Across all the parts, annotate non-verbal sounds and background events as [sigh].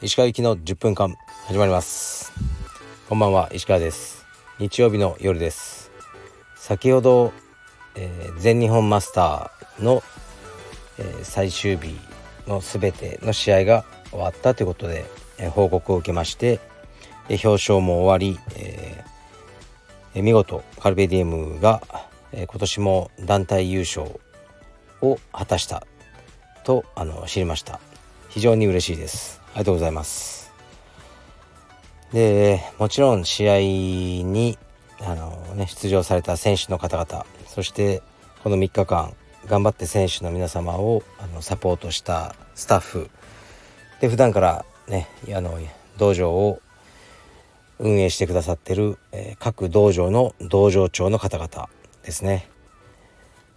石川行きの10分間始まります。こんばんは石川です。日曜日の夜です。先ほど、えー、全日本マスターの、えー、最終日の全ての試合が終わったということで、えー、報告を受けましてで表彰も終わり、えー、見事カルベディウムが、今年も団体優勝を果たしたとあの知りました。非常に嬉しいです。ありがとうございます。でもちろん試合にあの、ね、出場された選手の方々そしてこの3日間頑張って選手の皆様をあのサポートしたスタッフで普段からねあの道場を運営してくださってる、えー、各道場の道場長の方々ですね。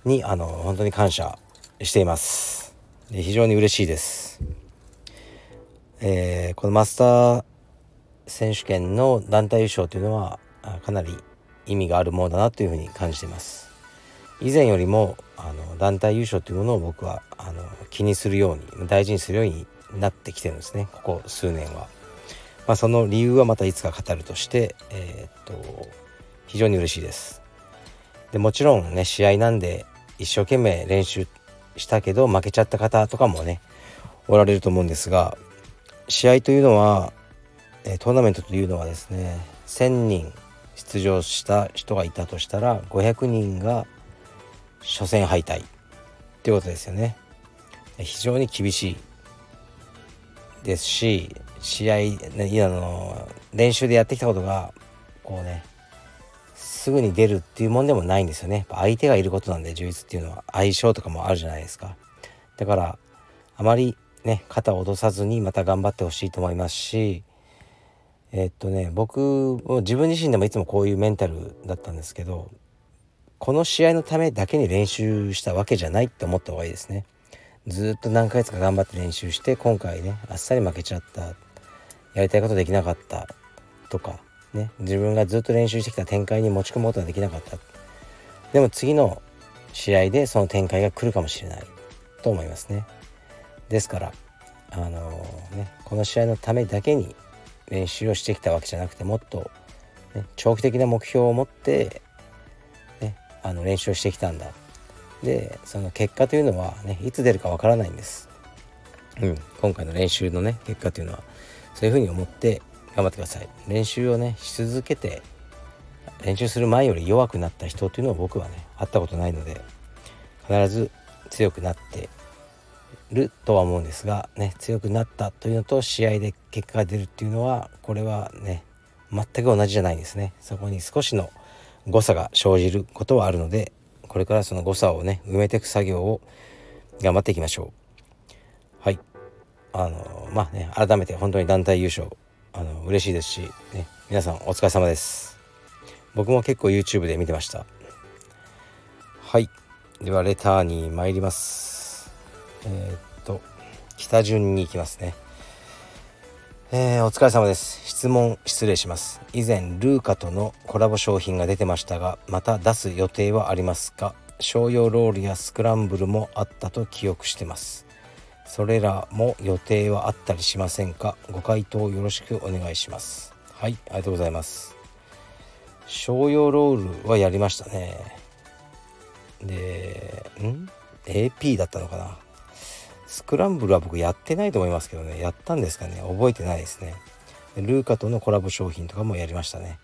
にあの本当に感謝しています。で非常に嬉しいです、えー、このマスター選手権の団体優勝というのはかなり意味があるものだなというふうに感じています。以前よりもあの団体優勝というものを僕はあの気にするように大事にするようになってきてるんですね。ここ数年は。まあ、その理由はまたいつか語るとして、えー、っと非常に嬉しいです。でもちろんね試合なんで一生懸命練習したけど負けちゃった方とかもねおられると思うんですが試合というのはトーナメントというのはですね1,000人出場した人がいたとしたら500人が初戦敗退っていうことですよね。非常に厳しいですし試合、ね、あの練習でやってきたことがこうねすぐに出るっていうもんでもないんですよね。相手がいることなんで充実っていうのは。相性とかもあるじゃないですか。だからあまりね肩を落とさずにまた頑張ってほしいと思いますしえっとね僕も自分自身でもいつもこういうメンタルだったんですけどこの試合のためだけに練習したわけじゃないって思った方がいいですね。ずっと何ヶ月か頑張って練習して今回ねあっさり負けちゃった。やりたいことできなかった。とかね自分がずっと練習してきた展開に持ち込むことができなかった。でも次の試合でその展開が来るかもしれない。と思いますね。ですからあのー、ねこの試合のためだけに練習をしてきたわけじゃなくてもっと、ね、長期的な目標を持って、ね、あの練習をしてきたんだ。でその結果というのはねいつ出るかわからないんです、うん、今回の練習のね結果というのはそういうふうに思って頑張ってください。練習をねし続けて練習する前より弱くなった人というのは僕はね会ったことないので必ず強くなってるとは思うんですがね強くなったというのと試合で結果が出るっていうのはこれはね全く同じじゃないんですね。そこに少しの誤差が生じることはあるのでこれからその誤差をね埋めていく作業を頑張っていきましょう。はい。あのまあね改めて本当に団体優勝あの嬉しいですし、ね、皆さんお疲れ様です。僕も結構 YouTube で見てました。はい。ではレターに参ります。えー、っと北順に行きますね。えー、お疲れ様です。質問失礼します。以前ルーカとのコラボ商品が出てましたがまた出す予定はありますか？商用ロールやスクランブルもあったと記憶してます。それらも予定はあったりしませんか？ご回答よろしくお願いします。はいありがとうございます。商用ロールはやりましたね。でん？AP だったのかな？スクランブルは僕やってないと思いますけどね。やったんですかね？覚えてないですね。ルーカとのコラボ商品とかもやりましたね。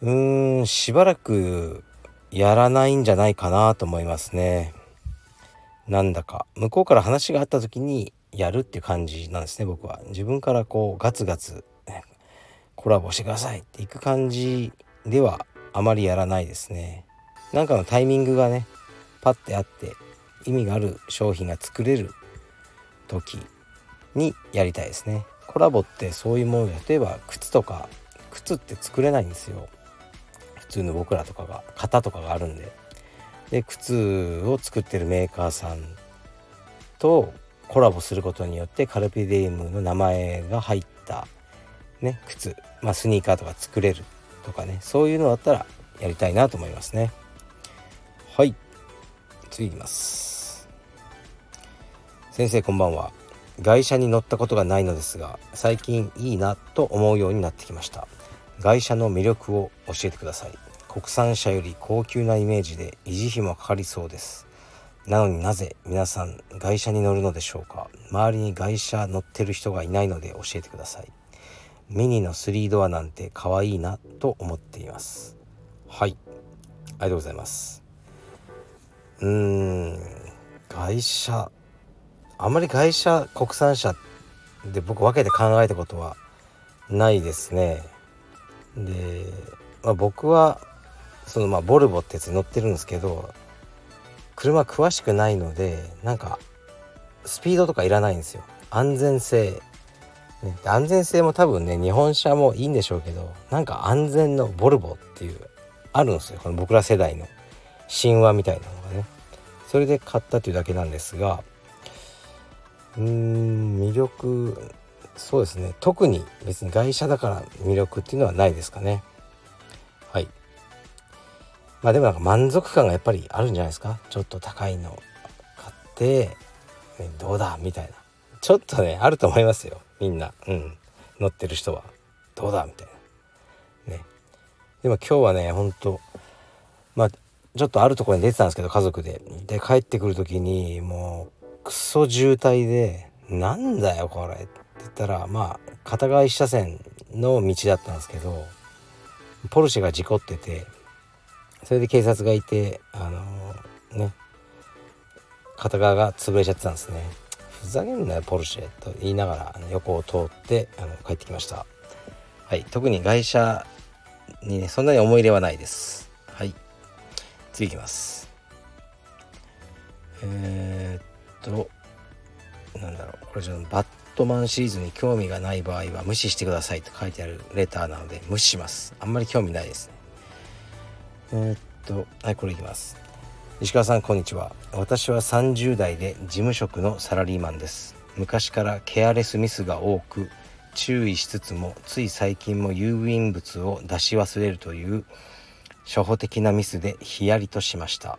うーんしばらくやらないんじゃないかなと思いますね。なんだか。向こうから話があった時にやるっていう感じなんですね僕は。自分からこうガツガツコラボしてくださいっていく感じではあまりやらないですね。なんかのタイミングがねパッてあって意味がある商品が作れる時にやりたいですね。コラボってそういうもの例えば靴とか靴って作れないんですよ。普通の僕らとかが型とかがあるんで。で靴を作ってるメーカーさんとコラボすることによってカルピディウムの名前が入った、ね、靴、まあ、スニーカーとか作れるとかね。そういうのだったらやりたいなと思いますね。はい。次いきます。先生こんばんは。外車に乗ったことがないのですが最近いいなと思うようになってきました。外車の魅力を教えてください。国産車より高級なイメージで維持費もかかりそうです。なのになぜ皆さん外車に乗るのでしょうか？周りに外車乗ってる人がいないので教えてください。ミニの3ドアなんて可愛いなと思っています。はい。ありがとうございます。うーん。外車。あまり外車国産車で僕分けて考えたことはないですね。で、まあ、僕はそのまあボルボってやつに乗ってるんですけど車詳しくないのでなんかスピードとかいらないんですよ。安全性、ね、安全性も多分ね日本車もいいんでしょうけどなんか安全のボルボっていうあるんですよ。この僕ら世代の神話みたいなのがね。それで買ったというだけなんですがうーん魅力そうですね。特に別に外車だから魅力っていうのはないですかね。はい。まあでもなんか満足感がやっぱりあるんじゃないですか？ちょっと高いの買って、ね、どうだ？みたいな。ちょっとねあると思いますよ。みんな。うん。乗ってる人は。どうだ？みたいな。ね。でも今日はねほんとまあちょっとあるところに出てたんですけど家族で。で帰ってくる時にもうクソ渋滞で「なんだよこれ」って言ったらまあ片側一車線の道だったんですけどポルシェが事故っててそれで警察がいてあのね片側が潰れちゃってたんですね。ふざけんなよポルシェと言いながら横を通ってあの帰ってきました。はい特に外車にねそんなに思い入れはないです。はい次いきます。えー、っとなんだろうこれちょっとバットマンシリーズに興味がない場合は無視してくださいと書いてあるレターなので無視します。あんまり興味ないですね。えー、っとはいこれいきます。石川さんこんにちは。私は30代で事務職のサラリーマンです。昔からケアレスミスが多く注意しつつもつい最近も郵便物を出し忘れるという初歩的なミスでヒヤリとしました。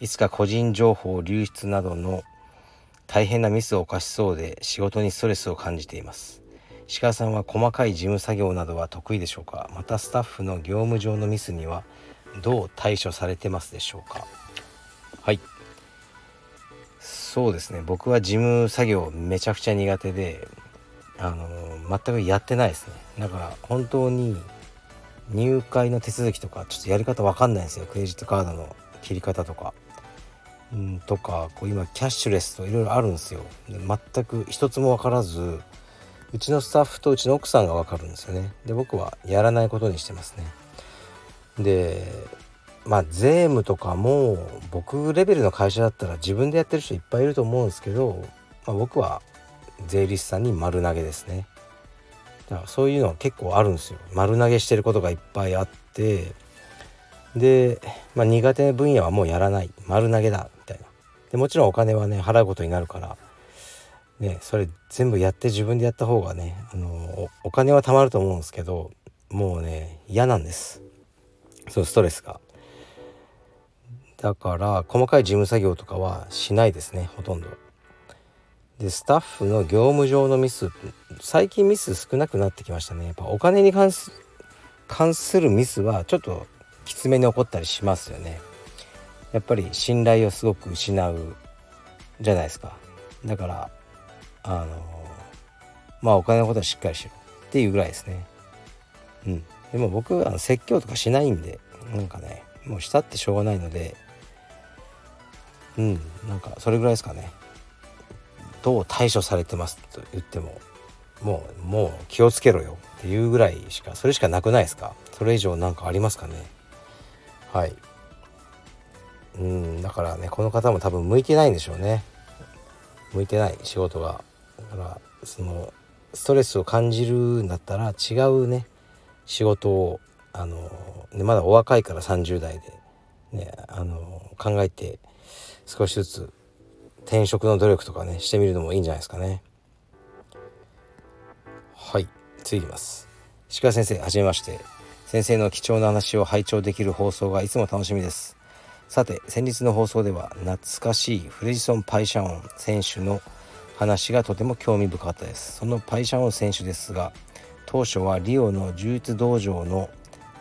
いつか個人情報流出などの大変なミスを犯しそうで仕事にストレスを感じています。石川さんは細かい事務作業などは得意でしょうか？またスタッフの業務上のミスにはどう対処されてますでしょうか？はい。そうですね。僕は事務作業めちゃくちゃ苦手であの全くやってないですね。だから本当に入会の手続きとかちょっとやり方わかんないんですよ。クレジットカードの切り方とか。うんとかこう今キャッシュレスといろいろあるんですよ。全く一つも分からずうちのスタッフとうちの奥さんが分かるんですよね。で僕はやらないことにしてますね。でまあ税務とかも僕レベルの会社だったら自分でやってる人いっぱいいると思うんですけど、まあ、僕は税理士さんに丸投げですね。だからそういうのは結構あるんですよ。丸投げしてることがいっぱいあってで、まあ、苦手な分野はもうやらない。丸投げだみたいな。でもちろんお金はね払うことになるからねそれ全部やって自分でやった方がねあのお金は貯まると思うんですけどもうね嫌なんです。そうストレスが。だから細かい事務作業とかはしないですねほとんど。でスタッフの業務上のミス最近ミス少なくなってきましたね。やっぱお金に関す関するミスはちょっときつめに起こったりしますよね。やっぱり信頼をすごく失うじゃないですか。だからあのまあお金のことはしっかりしろっていうぐらいですね。うん。でも僕あ説教とかしないんでなんかねもうしたってしょうがないのでうんなんかそれぐらいですかね。どう対処されてますと言ってももうもう気をつけろよっていうぐらいしかそれしかなくないですか？それ以上何かありますかね？はい。うんだからねこの方も多分向いてないんでしょうね。向いてない仕事が。だからそのストレスを感じるんだったら違うね。仕事をあの、ね、まだお若いから30代で、ね、あの考えて少しずつ転職の努力とかねしてみるのもいいんじゃないですかね。はい次いきます。石川先生はじめまして。先生の貴重な話を拝聴できる放送がいつも楽しみです。さて先日の放送では懐かしいフレジソン・パイシャオン選手の話がとても興味深かったです。そのパイシャオン選手ですが当初はリオの柔術道場の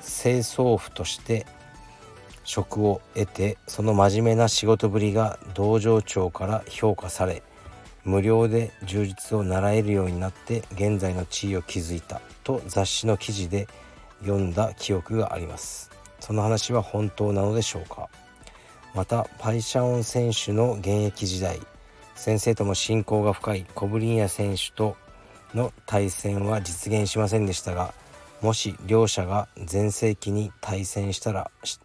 清掃婦として職を得てその真面目な仕事ぶりが道場長から評価され無料で充実を習えるようになって現在の地位を築いたと雑誌の記事で読んだ記憶があります。その話は本当なのでしょうか。またパイシャオン選手の現役時代先生とも親交が深いコブリンヤ選手との対戦は実現しませんでしたがもし両者が全盛期に対戦したらし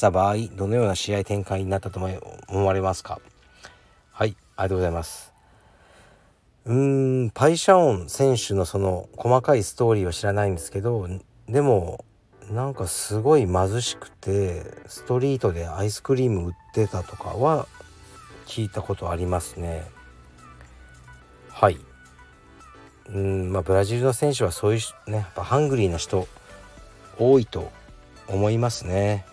た場合どのような試合展開になったと思われますか？はいありがとうございます。うーんパイシャオン選手のその細かいストーリーは知らないんですけどでもなんかすごい貧しくてストリートでアイスクリーム売ってたとかは聞いたことありますね。はい。うんまあブラジルの選手はそういうねやっぱハングリーな人多いと思いますね。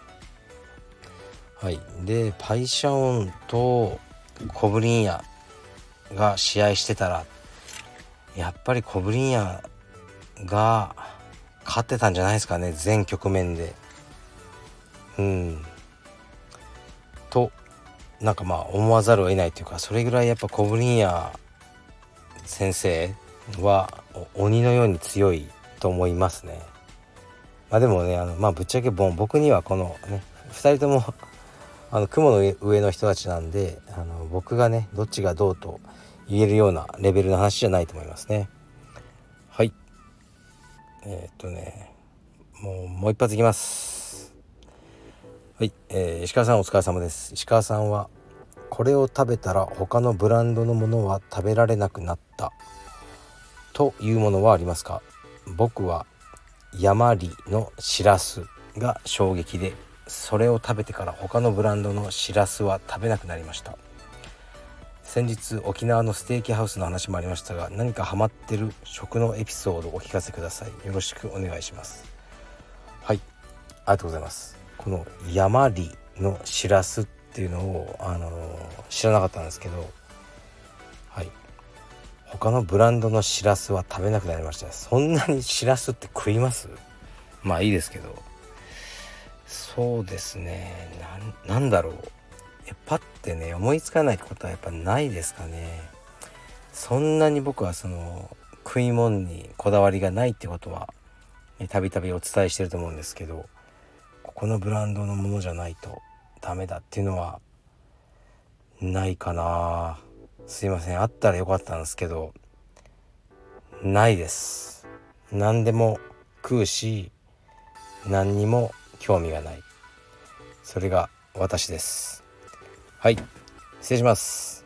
はい。でパイシャオンとコブリンヤが試合してたらやっぱりコブリンヤが勝ってたんじゃないですかね全局面で。うん。となんかまあ思わざるを得ないというかそれぐらいやっぱコブリンヤ先生は鬼のように強いと思いますね。まあ、でもねあの、まあ、ぶっちゃけ僕にはこのね2人とも [laughs] あの雲の上の人たちなんであの僕がねどっちがどうと言えるようなレベルの話じゃないと思いますね。はいえー、っとねもうもう一発いきます。はい、えー、石川さんお疲れ様です。石川さんはこれを食べたら他のブランドのものは食べられなくなったというものはありますか？僕は山里のしらすが衝撃でそれを食べてから他のブランドのしらすは食べなくなりました。先日沖縄のステーキハウスの話もありましたが何かハマってる食のエピソードをお聞かせください。よろしくお願いします。はい。ありがとうございます。この山里のしらすっていうのをあの、知らなかったんですけど他のブランドのしらすは食べなくなりましたそんなにしらすって食います？まあいいですけど。そうですね。なんだろう。パッてね思いつかないことはやっぱないですかね。そんなに僕はその食い物にこだわりがないってことはたびたびお伝えしてると思うんですけどここのブランドのものじゃないとダメだっていうのはないかな。すいません。あったらよかったんですけどないです。何でも食うし何にも興味がない。それが私です。はい。失礼します。